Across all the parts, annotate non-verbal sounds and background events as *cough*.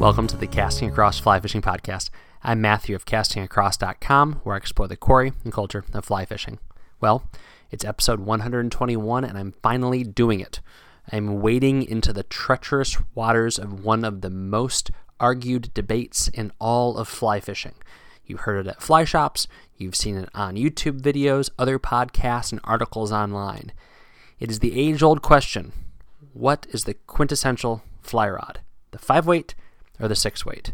Welcome to the Casting Across Fly Fishing Podcast. I'm Matthew of castingacross.com, where I explore the quarry and culture of fly fishing. Well, it's episode 121, and I'm finally doing it. I'm wading into the treacherous waters of one of the most argued debates in all of fly fishing. You've heard it at fly shops, you've seen it on YouTube videos, other podcasts, and articles online. It is the age old question what is the quintessential fly rod? The 5 weight or the six weight.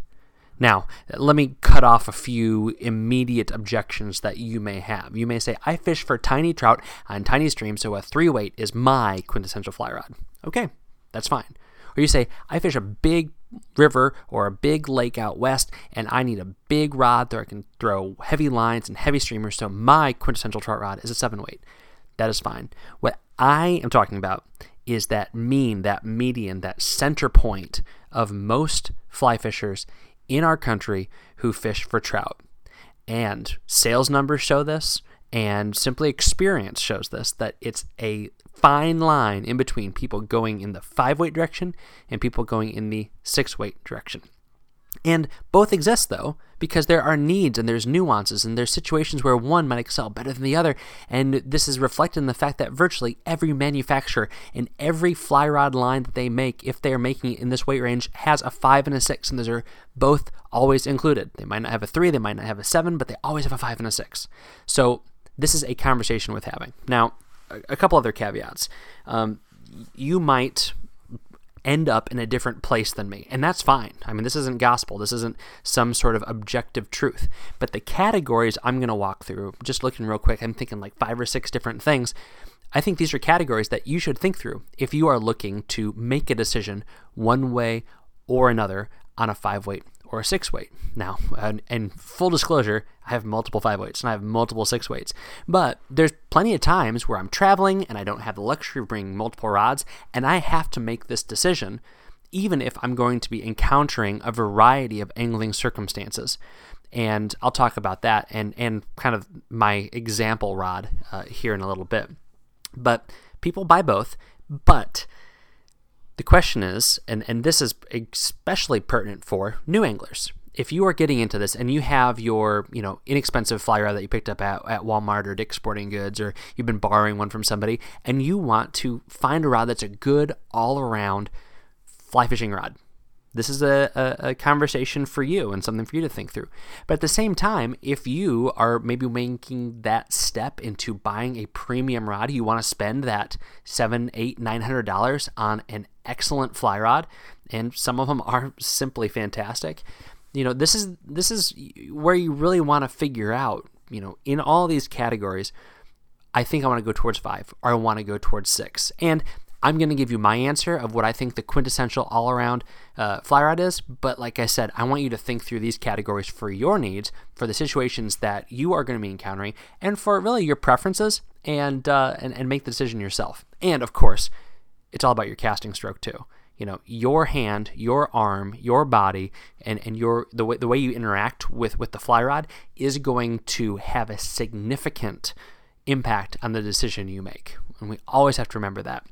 Now, let me cut off a few immediate objections that you may have. You may say, I fish for tiny trout on tiny streams, so a three weight is my quintessential fly rod. Okay, that's fine. Or you say, I fish a big river or a big lake out west, and I need a big rod that I can throw heavy lines and heavy streamers, so my quintessential trout rod is a seven weight. That is fine. What I am talking about is that mean, that median, that center point of most fly fishers in our country who fish for trout. And sales numbers show this, and simply experience shows this that it's a fine line in between people going in the five weight direction and people going in the six weight direction. And both exist though, because there are needs and there's nuances and there's situations where one might excel better than the other. And this is reflected in the fact that virtually every manufacturer in every fly rod line that they make, if they are making it in this weight range, has a five and a six, and those are both always included. They might not have a three, they might not have a seven, but they always have a five and a six. So this is a conversation worth having. Now, a couple other caveats. Um, you might end up in a different place than me. And that's fine. I mean, this isn't gospel. This isn't some sort of objective truth. But the categories I'm going to walk through, just looking real quick, I'm thinking like five or six different things. I think these are categories that you should think through if you are looking to make a decision one way or another on a five weight or a six weight. Now, and, full disclosure, I have multiple five weights and I have multiple six weights. But there's plenty of times where I'm traveling and I don't have the luxury of bringing multiple rods, and I have to make this decision, even if I'm going to be encountering a variety of angling circumstances. And I'll talk about that and, and kind of my example rod uh, here in a little bit. But people buy both, but the question is, and, and this is especially pertinent for new anglers. If you are getting into this and you have your, you know, inexpensive fly rod that you picked up at, at Walmart or Dick's Sporting Goods, or you've been borrowing one from somebody, and you want to find a rod that's a good all around fly fishing rod, this is a, a, a, conversation for you and something for you to think through. But at the same time, if you are maybe making that step into buying a premium rod, you want to spend that seven, eight, nine hundred dollars on an excellent fly rod, and some of them are simply fantastic. You know, this is this is where you really want to figure out. You know, in all these categories, I think I want to go towards five, or I want to go towards six, and I'm going to give you my answer of what I think the quintessential all around uh, fly rod is. But like I said, I want you to think through these categories for your needs, for the situations that you are going to be encountering, and for really your preferences, and, uh, and, and make the decision yourself. And of course, it's all about your casting stroke too. You know, your hand, your arm, your body, and, and your the way the way you interact with, with the fly rod is going to have a significant impact on the decision you make. And we always have to remember that.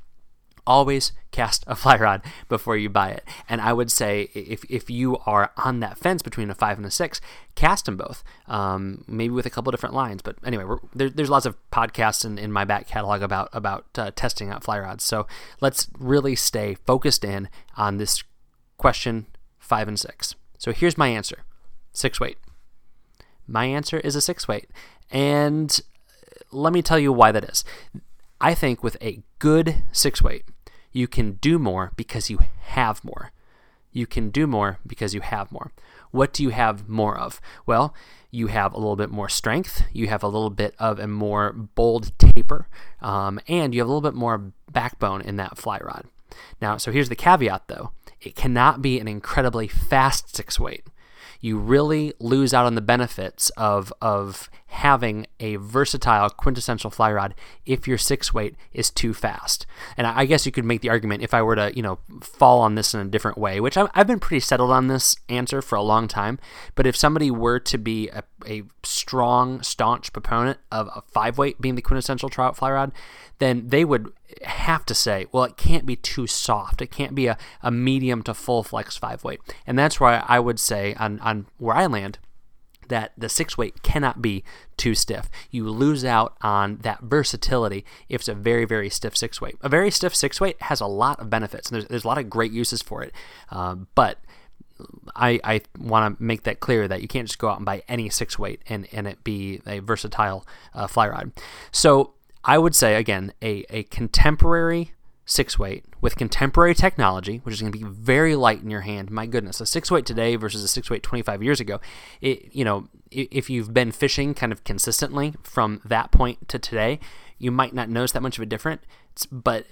Always cast a *laughs* fly rod before you buy it. And I would say if, if you are on that fence between a five and a six, cast them both, um, maybe with a couple different lines. But anyway, there, there's lots of podcasts in, in my back catalog about about uh, testing out fly rods. So let's really stay focused in on this question five and six. So here's my answer: six weight. My answer is a six weight, and let me tell you why that is. I think with a good six weight, you can do more because you have more. You can do more because you have more. What do you have more of? Well, you have a little bit more strength, you have a little bit of a more bold taper, um, and you have a little bit more backbone in that fly rod. Now, so here's the caveat though it cannot be an incredibly fast six weight you really lose out on the benefits of of having a versatile quintessential fly rod if your six weight is too fast. And I guess you could make the argument if I were to, you know, fall on this in a different way, which I've been pretty settled on this answer for a long time. But if somebody were to be a, a strong, staunch proponent of a five weight being the quintessential trout fly rod, then they would have to say, well, it can't be too soft. It can't be a, a medium to full flex five weight. And that's why I would say on, on where I land that the six weight cannot be too stiff. You lose out on that versatility if it's a very, very stiff six weight. A very stiff six weight has a lot of benefits, and there's, there's a lot of great uses for it. Uh, but I, I want to make that clear that you can't just go out and buy any six weight and, and it be a versatile uh, fly rod. So I would say, again, a, a contemporary six weight with contemporary technology, which is going to be very light in your hand. My goodness, a six weight today versus a six weight 25 years ago. It, you know, if you've been fishing kind of consistently from that point to today, you might not notice that much of a difference, but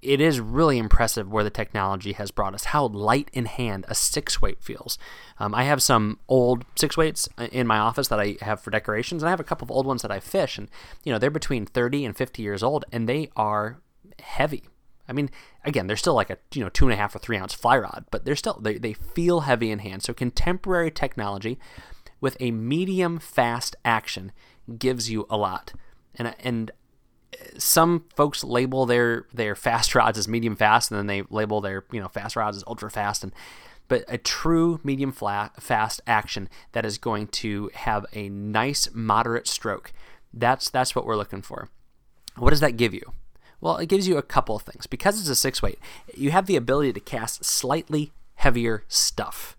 it is really impressive where the technology has brought us. How light in hand a six weight feels. Um, I have some old six weights uh, in my office that I have for decorations, and I have a couple of old ones that I fish, and you know they're between 30 and 50 years old, and they are heavy. I mean, again, they're still like a you know two and a half or three ounce fly rod, but they're still they, they feel heavy in hand. So contemporary technology with a medium fast action gives you a lot. And and uh, some folks label their their fast *laughs* rods as medium fast, and then they label their you know fast rods as ultra fast. And but a true medium flat, fast action that is going to have a nice moderate stroke. That's that's what we're looking for. What does that give you? Well, it gives you a couple of things. Because it's a six weight, you have the ability to cast slightly heavier stuff.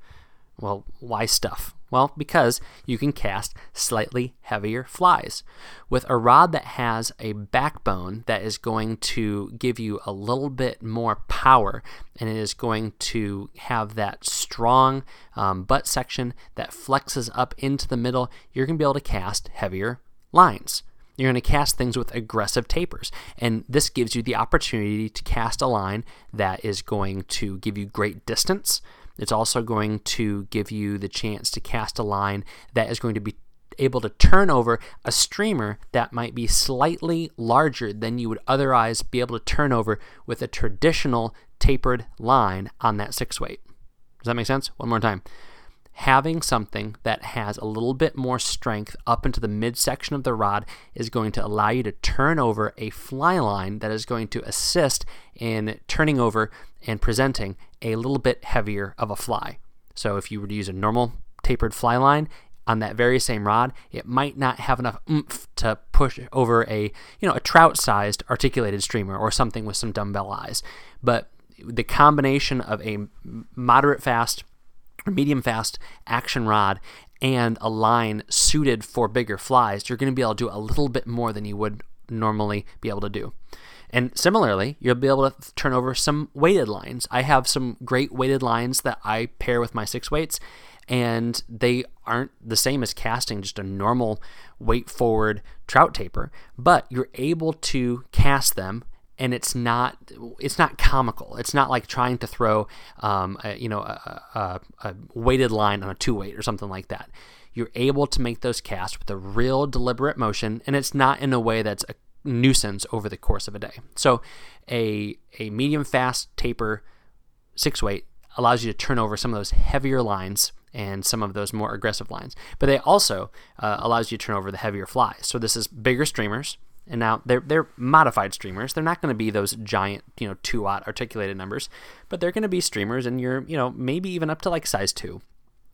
Well, why stuff? Well, because you can cast slightly heavier flies. With a rod that has a backbone that is going to give you a little bit more power and it is going to have that strong um, butt section that flexes up into the middle, you're going to be able to cast heavier lines. You're going to cast things with aggressive tapers. And this gives you the opportunity to cast a line that is going to give you great distance. It's also going to give you the chance to cast a line that is going to be able to turn over a streamer that might be slightly larger than you would otherwise be able to turn over with a traditional tapered line on that six weight. Does that make sense? One more time having something that has a little bit more strength up into the midsection of the rod is going to allow you to turn over a fly line that is going to assist in turning over and presenting a little bit heavier of a fly. So if you were to use a normal tapered fly line on that very same rod, it might not have enough oomph to push over a, you know, a trout-sized articulated streamer or something with some dumbbell eyes. But the combination of a moderate fast medium fast action rod and a line suited for bigger flies, you're going to be able to do a little bit more than you would normally be able to do. And similarly, you'll be able to turn over some weighted lines. I have some great weighted lines that I pair with my six weights, and they aren't the same as casting just a normal weight forward trout taper, but you're able to cast them and it's not it's not comical. It's not like trying to throw um, a, you know a, a, a weighted line on a two weight or something like that. You're able to make those casts with a real deliberate motion, and it's not in a way that's a nuisance over the course of a day. So, a a medium fast taper six weight allows you to turn over some of those heavier lines and some of those more aggressive lines. But they also uh, allows you to turn over the heavier flies. So this is bigger streamers And now they're they're modified streamers. They're not going to be those giant, you know, two aught articulated numbers, but they're going to be streamers, and you're, you know, maybe even up to like size two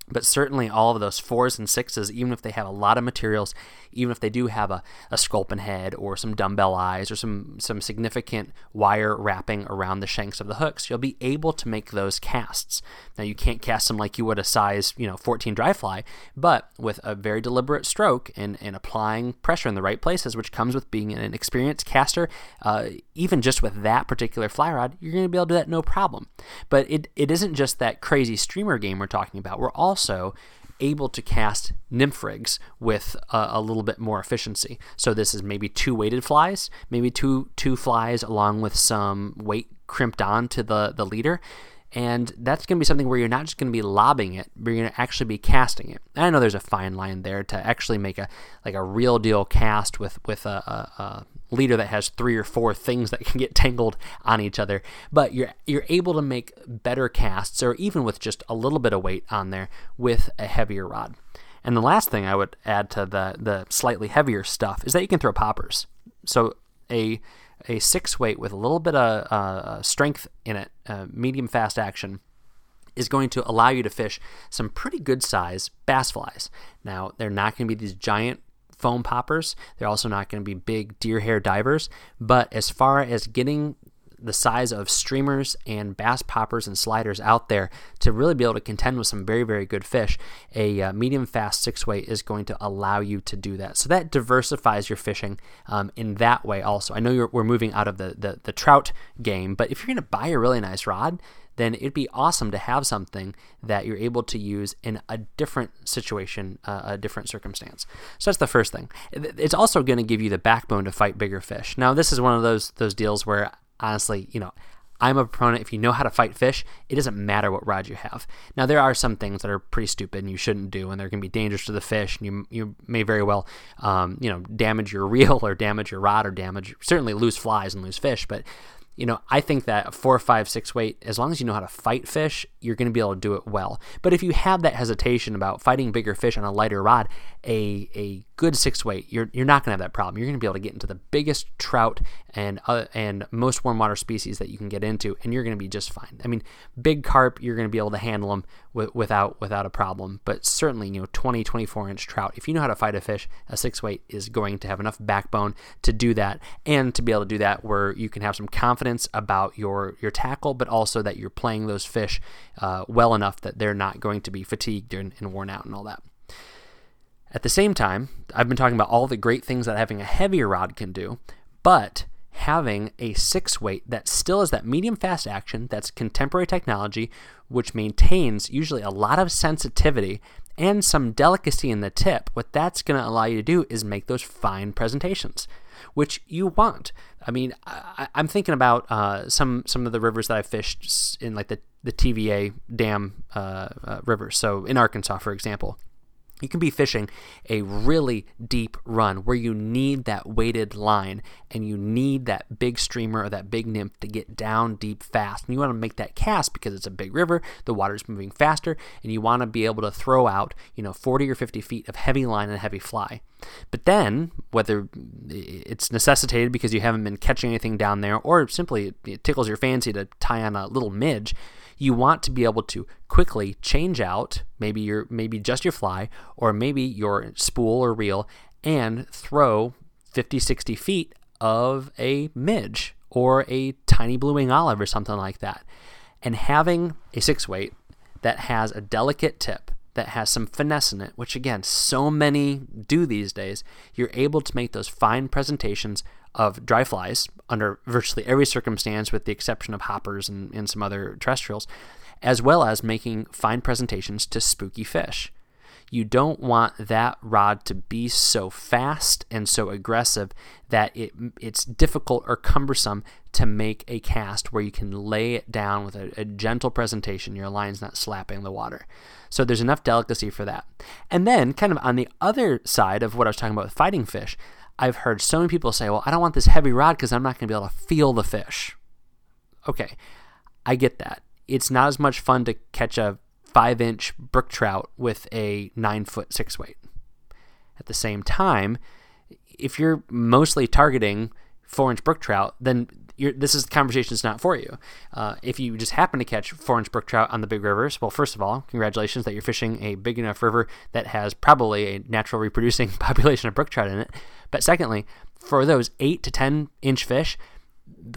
but certainly all of those fours and sixes, even if they have a lot of materials, even if they do have a, a sculpin head or some dumbbell eyes or some, some significant wire wrapping around the shanks of the hooks, you'll be able to make those casts. Now you can't cast them like you would a size, you know, 14 dry fly, but with a very deliberate stroke and, and applying pressure in the right places, which comes with being an experienced caster, uh, even just with that particular fly rod, you're going to be able to do that no problem. But it, it isn't just that crazy streamer game we're talking about. We're all also able to cast nymph rigs with a, a, little bit more efficiency. So this is maybe two weighted flies, maybe two two flies along with some weight crimped on to the, the leader. And that's going to be something where you're not just going to be lobbing it, but you're going to actually be casting it. And I know there's a fine line there to actually make a like a real deal cast with with a, a, a leader that has three or four things that *laughs* can get tangled on each other. But you're you're able to make better casts, or even with just a little bit of weight on there with a heavier rod. And the last thing I would add to the the slightly heavier stuff is that you can throw poppers. So a a six weight with a little bit of uh, strength in it, uh, medium fast action, is going to allow you to fish some pretty good size bass flies. Now, they're not going to be these giant foam poppers. They're also not going to be big deer hair divers. But as far as getting the size of streamers and bass poppers and sliders out there to really be able to contend with some very, very good fish, a uh, medium fast six weight is going to allow you to do that. So that diversifies your fishing um, in that way also. I know we're moving out of the, the, the trout game, but if you're going to buy a really nice rod, then it'd be awesome to have something that you're able to use in a different situation, uh, a different circumstance. So that's the first thing. It's also going to give you the backbone to fight bigger fish. Now, this is one of those those deals where honestly, you know, I'm a proponent. If you know how to fight fish, it doesn't matter what rod you have. Now there are some things that are pretty stupid and you shouldn't do, and they're going to be dangerous to the fish, and you you may very well, um, you know, damage your *laughs* reel or damage your rod or damage certainly lose flies and lose fish. But you know, I think that four, five, six weight, as long as you know how to fight fish, you're going to be able to do it well. But if you have that hesitation about fighting bigger fish on a lighter rod, a, a good six weight, you're, you're not going to have that problem. You're going to be able to get into the biggest trout and uh, and most warm water species that you can get into, and you're going to be just fine. I mean, big carp, you're going to be able to handle them without without a problem. But certainly, you know, 20, 24 inch trout, if you know how to fight a fish, a six weight is going to have enough backbone to do that, and to be able to do that where you can have some confidence about your your tackle, but also that you're playing those fish uh, well enough that they're not going to be fatigued and, and worn out and all that. At the same time, I've been talking about all the great things that having a heavier rod can do, but having a six weight that still is that medium fast action, that's contemporary technology, which maintains usually a lot of sensitivity and some delicacy in the tip, what that's going to allow you to do is make those fine presentations, which you want. I mean, I, am thinking about uh, some some of the rivers that I fished in like the the TVA Dam uh, uh, river. So in Arkansas, for example, you can be fishing a really deep run where you need that weighted line and you need that big streamer or that big nymph to get down deep fast. And you want to make that cast because it's a big river, the water's moving faster, and you want to be able to throw out, you know, 40 or 50 feet of heavy line and heavy fly. But then, whether it's necessitated because you haven't been catching anything down there or simply it tickles your fancy to tie on a little midge, you want to be able to quickly change out maybe your maybe just your fly or maybe your spool or reel and throw 50 60 feet of a midge or a tiny blue wing olive or something like that. And having a six weight that has a delicate tip that has some finesse in it, which again, so many do these days, you're able to make those fine presentations of dry flies under virtually every circumstance, with the exception of hoppers and, and some other terrestrials, as well as making fine presentations to spooky fish. You don't want that rod to be so fast and so aggressive that it it's difficult or cumbersome to make a cast where you can lay it down with a, a gentle presentation. Your line's not slapping the water. So there's enough delicacy for that. And then, kind of on the other side of what I was talking about with fighting fish, I've heard so many people say, well, I don't want this heavy rod because I'm not going to be able to feel the fish. Okay, I get that. It's not as much fun to catch a five inch brook trout with a nine foot six weight. At the same time, if you're mostly targeting four inch brook trout, then this is the conversation is not for you. Uh, if you just happen to catch four inch brook trout on the big rivers, well, first of all, congratulations that you're fishing a big enough river that has probably a natural reproducing *laughs* population of brook trout in it. But secondly, for those eight to 10 inch fish,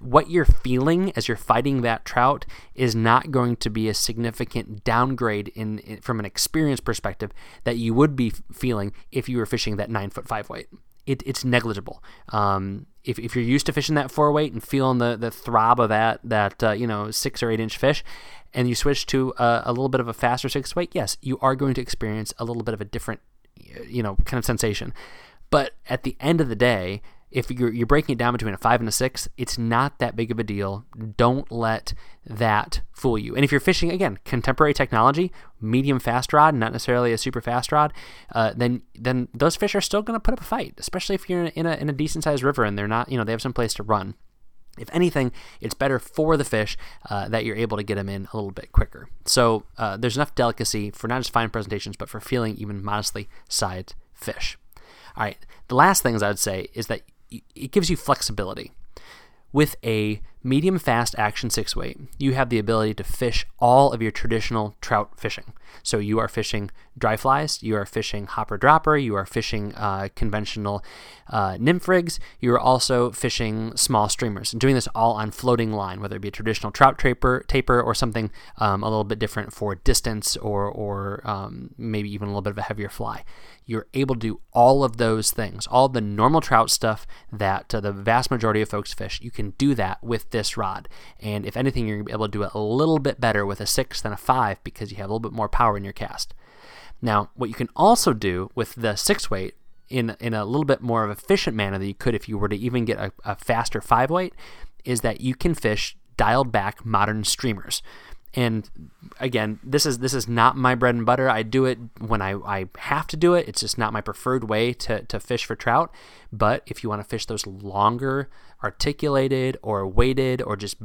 what you're feeling as you're fighting that trout is not going to be a significant downgrade in, in from an experience perspective that you would be feeling if you were fishing that nine foot five weight. It, it's negligible. Um, if, if you're used to fishing that four weight and feeling the, the throb of that that uh, you know six or eight inch fish, and you switch to a, a little bit of a faster six weight, yes, you are going to experience a little bit of a different you know kind of sensation. But at the end of the day, if you're, you're breaking it down between a five and a six, it's not that big of a deal. Don't let that fool you. And if you're fishing, again, contemporary technology, medium fast rod, not necessarily a super fast rod, uh, then then those fish are still going to put up a fight, especially if you're in a, in a decent sized river and they're not, you know, they have some place to run. If anything, it's better for the fish uh, that you're able to get them in a little bit quicker. So uh, there's enough delicacy for not just fine presentations, but for feeling even modestly sized fish. All right, the last things I would say is that it gives you flexibility. With a medium fast action six weight, you have the ability to fish all of your traditional trout fishing. So you are fishing dry flies, you are fishing hopper dropper, you are fishing uh, conventional uh, nymph rigs, you are also fishing small streamers, and doing this all on floating line, whether it be a traditional trout taper, taper or something um, a little bit different for distance or, or um, maybe even a little bit of a heavier fly. You're able to do all of those things, all the normal trout stuff that uh, the vast majority of folks fish. You can do that with this rod. And if anything, you're going to be able to do it a little bit better with a six than a five because you have a little bit more power in your cast. Now, what you can also do with the six weight in, in a little bit more of efficient manner than you could if you were to even get a, a faster five weight is that you can fish dialed back modern streamers. And again, this is this is not my bread and butter. I do it when I, I have to do it. It's just not my preferred way to, to fish for trout. But if you want to fish those longer, articulated or weighted or just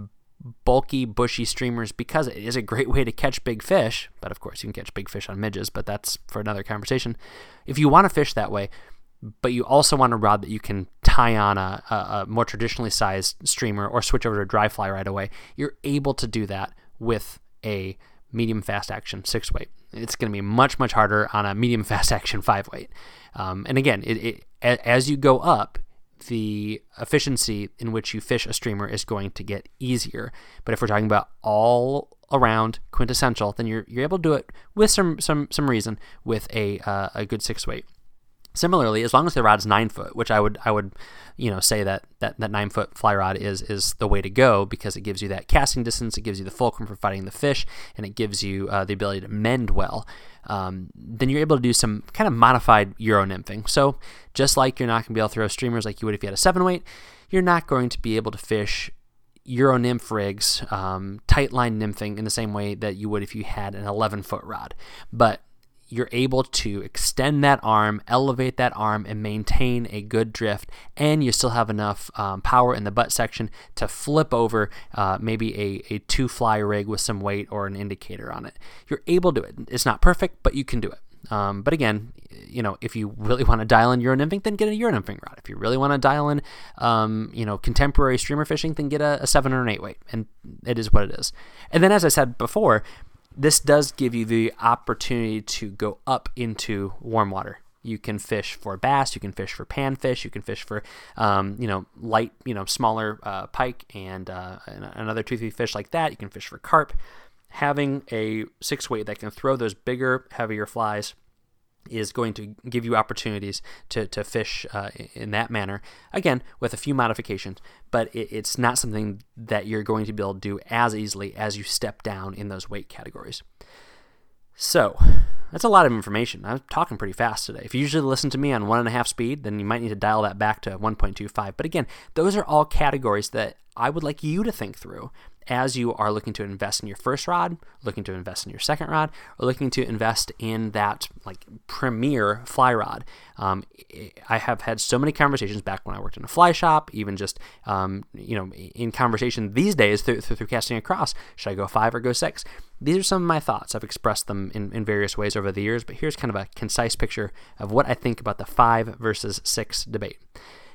bulky, bushy streamers, because it is a great way to catch big fish, but of course you can catch big fish on midges, but that's for another conversation. If you want to fish that way, but you also want a rod that you can tie on a, a, a more traditionally sized streamer or switch over to a dry fly right away, you're able to do that with a medium fast action six weight. It's going to be much, much harder on a medium *laughs* fast action five weight. Um, and again, it, it, as you go up, the efficiency in which you fish a streamer is going to get easier. But if we're talking about all around quintessential, then you're, you're able to do it with some, some, some reason with a, uh, a good six weight. Similarly, as long as the rod's nine foot, which I would I would you know say that that, that nine foot fly rod is is the way to go because it gives you that casting distance, it gives you the fulcrum for fighting the fish, and it gives you uh, the ability to mend well. Um, then you're able to do some kind of modified euro nymphing. So just like you're not going to be able to throw streamers like you would if you had a seven weight, you're not going to be able to fish Euro nymph rigs, um, tight line nymphing in the same way that you would if you had an 11 foot rod. But you're able to extend that arm, elevate that arm, and maintain a good drift. And you still have enough um, power in the butt section to flip over uh, maybe a, a two fly rig with some weight or an indicator on it. You're able to do it. It's not perfect, but you can do it. Um, but again, you know, if you *laughs* really want to dial in Euro nymphing, then get a Euro nymphing rod. If you really want to dial in, um, you know, contemporary streamer fishing, then get a, a seven or an eight weight, and it is what it is. And then, as I said before, this does give you the opportunity to go up into warm water. You can fish for bass, you can fish for panfish, you can fish for, um, you know, light, you know, smaller uh, pike and, uh, and another toothy fish like that. You can fish for carp. Having a six weight that can throw those bigger, heavier flies is going to give you opportunities to, to fish uh, in that manner. Again, with a few modifications, but it, it's not something that you're going to be able to do as easily as you step down in those weight categories. So, that's a lot of information. I'm talking pretty fast today. If you usually listen to me on one and a half speed, then you might need to dial that back to 1.25. But again, those are all categories that I would like you to think through as you are looking to invest in your first rod, looking to invest in your second rod, or looking to invest in that like premier fly rod. Um, I have had so many conversations back when I worked in a fly shop, even just um, you know in conversation these days through, through, through, casting across. Should I go five or go six? These are some of my thoughts. I've expressed them in, in various ways over the years, but here's kind of a concise picture of what I think about the five versus six debate.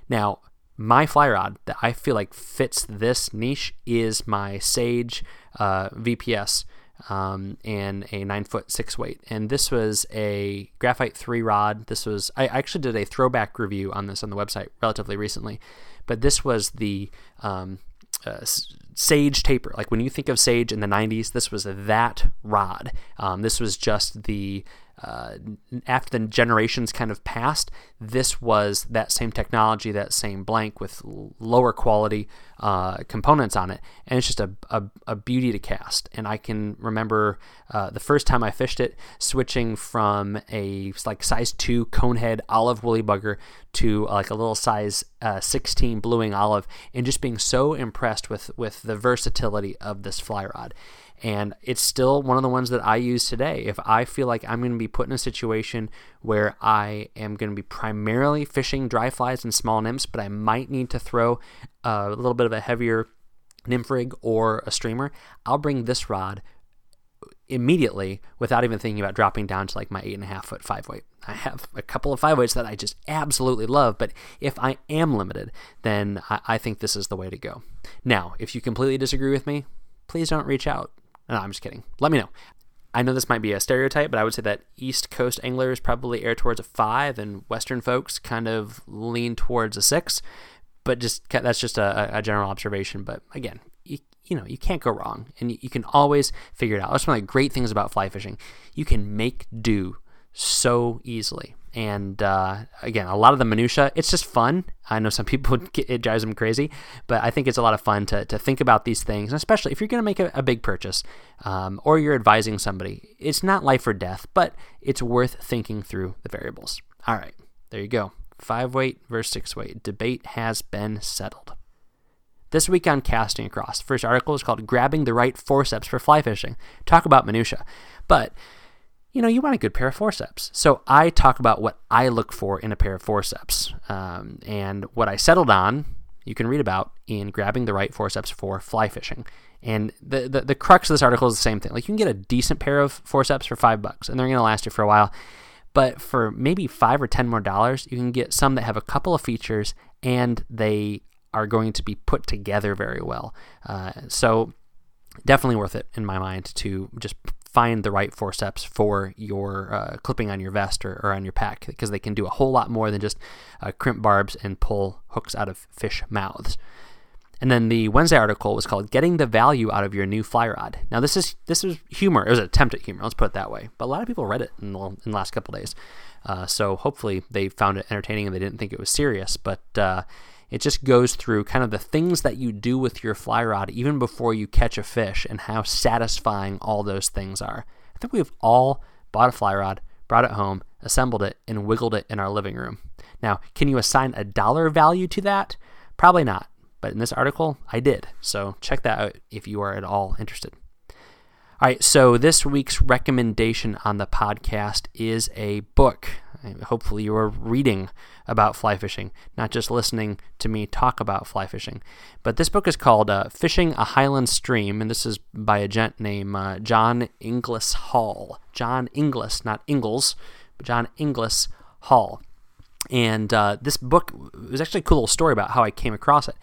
Now, my fly rod that I feel like fits this niche is my Sage uh, VPS um, and a nine foot six weight. And this was a graphite three rod. This was I actually did a throwback review on this on the website relatively recently, but this was the um, uh, Sage taper. Like when you think of Sage in the 90s, this was that rod. Um, this was just the uh, after the generations kind of passed, this was that same technology, that same blank with lower quality uh, components on it, and it's just a, a, a, beauty to cast. And I can remember uh, the first time I fished it, switching from a like size two conehead olive woolly bugger to like a little size uh, 16 blue wing olive, and just being so impressed with with the versatility of this fly rod and it's still one of the ones that I use today. If I feel like I'm going to be put in a situation where I am going to be primarily fishing dry flies and small nymphs, but I might need to throw a little bit of a heavier nymph rig or a streamer, I'll bring this rod immediately without even thinking about dropping down to like my eight and a half foot five weight. I have a couple of five weights that I just absolutely love, but if I am limited, then I, I think this is the way to go. Now, if you completely disagree with me, please don't reach out. No, I'm just kidding. Let me know. I know this might be a stereotype, but I would say that East Coast anglers probably err towards a five, and Western folks kind of lean towards a six. But just that's just a, a general observation. But again, you, you know you can't go wrong, and you, you can always figure it out. That's one of the great things about fly fishing. You can make do so easily. And uh, again, a lot of the minutia, it's just fun. I know some *laughs* people it drives them crazy, but I think it's a lot of fun to, to think about these things, especially if you're going to make a, a, big purchase um, or you're advising somebody. It's not life or death, but it's worth thinking through the variables. All right, there you go. Five weight versus six weight. Debate has been settled. This week on Casting Across, first article is called Grabbing the Right Forceps for Fly Fishing. Talk about minutia. But you know, you want a good pair of forceps. So I talk about what I look for in a pair of forceps. Um, and what I settled on, you can read about in grabbing the right forceps for fly fishing. And the, the, the crux of this article is the same thing. Like you can get a decent pair of forceps for five bucks, and they're going to last you for a while. But for maybe five or ten more dollars, you can get some that have a couple of features and they are going to be put together very well. Uh, so definitely worth it in my mind to just find the right forceps for your uh, clipping on your vest or, or, on your pack because they can do a whole lot more than just uh, crimp barbs and pull hooks out of fish mouths. And then the Wednesday article was called "Getting the Value Out of Your New Fly Rod." Now this is this is humor. It was an attempt at humor. Let's put it that way. But a lot of people read it in the, in the last couple days, uh, so hopefully they found it entertaining and they didn't think it was serious. But uh, it just goes through kind of the things that you do with your fly rod even before you catch a fish and how satisfying all those things are. I think we've all bought a fly rod, brought it home, assembled it, and wiggled it in our living room. Now, can you assign a dollar value to that? Probably not. But in this article, I did. So check that out if you are at all interested. All right, so this week's recommendation on the podcast is a book. Hopefully, you are reading about fly fishing, not just listening to me talk about fly fishing. But this book is called uh, Fishing a Highland Stream, and this is by a gent named uh, John Inglis Hall. John Inglis, not Ingles, but John Inglis Hall. And uh, this book was actually a cool little story about how I came across it.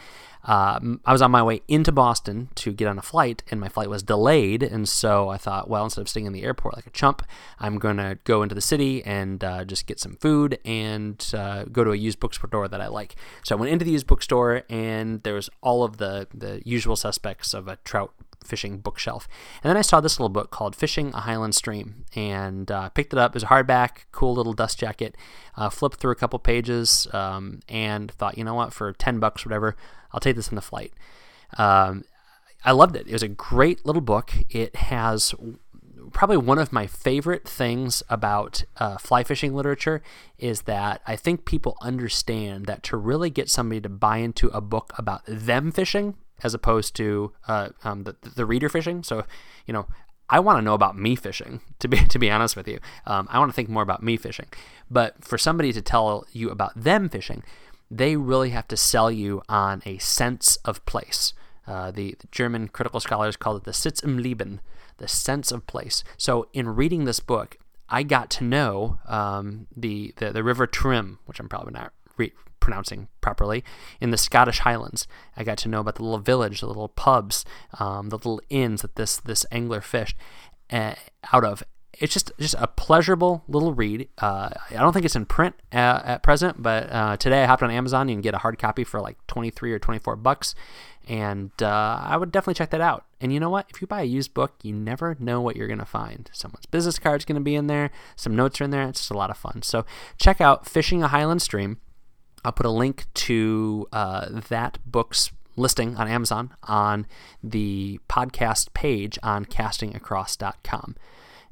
Uh, I was on my way into Boston to get on a flight, and my flight was delayed. And so I thought, well, instead of staying in the airport like a chump, I'm going to go into the city and uh, just get some food and uh, go to a used bookstore that I like. So I went into the used bookstore, and there was all of the, the usual suspects of a trout fishing bookshelf. And then I saw this little book called Fishing a Highland Stream and uh, picked it up. It was a hardback, cool little dust jacket. Uh, flipped through a couple pages um, and thought, you know what, for 10 bucks, whatever, I'll take this on the flight. Um, I loved it. It was a great little book. It has probably one of my favorite things about uh, fly fishing literature is that I think people understand that to really get somebody to buy into a book about them fishing, as opposed to uh, um, the, the reader fishing. So, you know, I want to know about me fishing. *laughs* To be to be honest with you, um, I want to think more about me fishing. But for somebody to tell you about them fishing, they really have to sell you on a sense of place. Uh, the, the, German critical scholars called it the Sitz im Leben, the sense of place. So in reading this book, I got to know um, the, the, the River Truim, which I'm probably not pronouncing properly, in the Scottish Highlands. I got to know about the little village, the little pubs, um, the little inns that this this angler fished uh, out of. It's just just a pleasurable little read. Uh, I don't think it's in print at present, but uh, today I hopped on Amazon. You can get a hard copy for like 23 or 24 bucks, and uh, I would definitely check that out. And you know what? If you buy a used book, you never know what you're going to find. Someone's business card's going to be in there, some notes are in there. It's just a lot of fun. So check out Fishing a Highland Stream. I'll put a link to uh, that book's listing on Amazon on the podcast page on castingacross.com.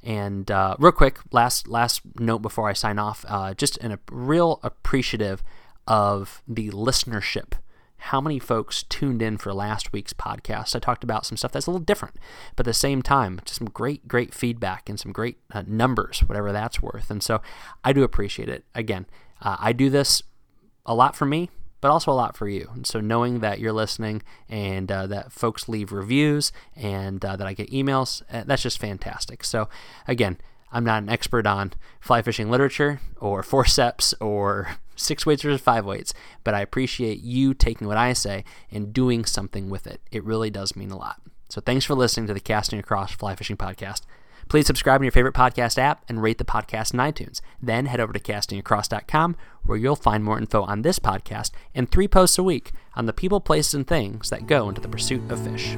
And uh, real quick, last last note before I sign off, uh, just a real appreciative of the listenership. How many folks tuned in for last week's podcast? I talked about some stuff that's a little different, but at the same time, just some great, great feedback and some great uh, numbers, whatever that's worth. And so I do appreciate it. Again, uh, I do this a lot for me, but also a lot for you. And so knowing that you're listening and uh, that folks leave reviews and uh, that I get emails, uh, that's just fantastic. So again, I'm not an expert on fly fishing literature or forceps or *laughs* six weights versus five weights, but I appreciate you taking what I say and doing something with it. It really does mean a lot. So thanks for listening to the Casting Across Fly Fishing Podcast. Please subscribe in your favorite podcast app and rate the podcast in iTunes. Then head over to castingacross.com where you'll find more info on this podcast and three posts a week on the people, places, and things that go into the pursuit of fish.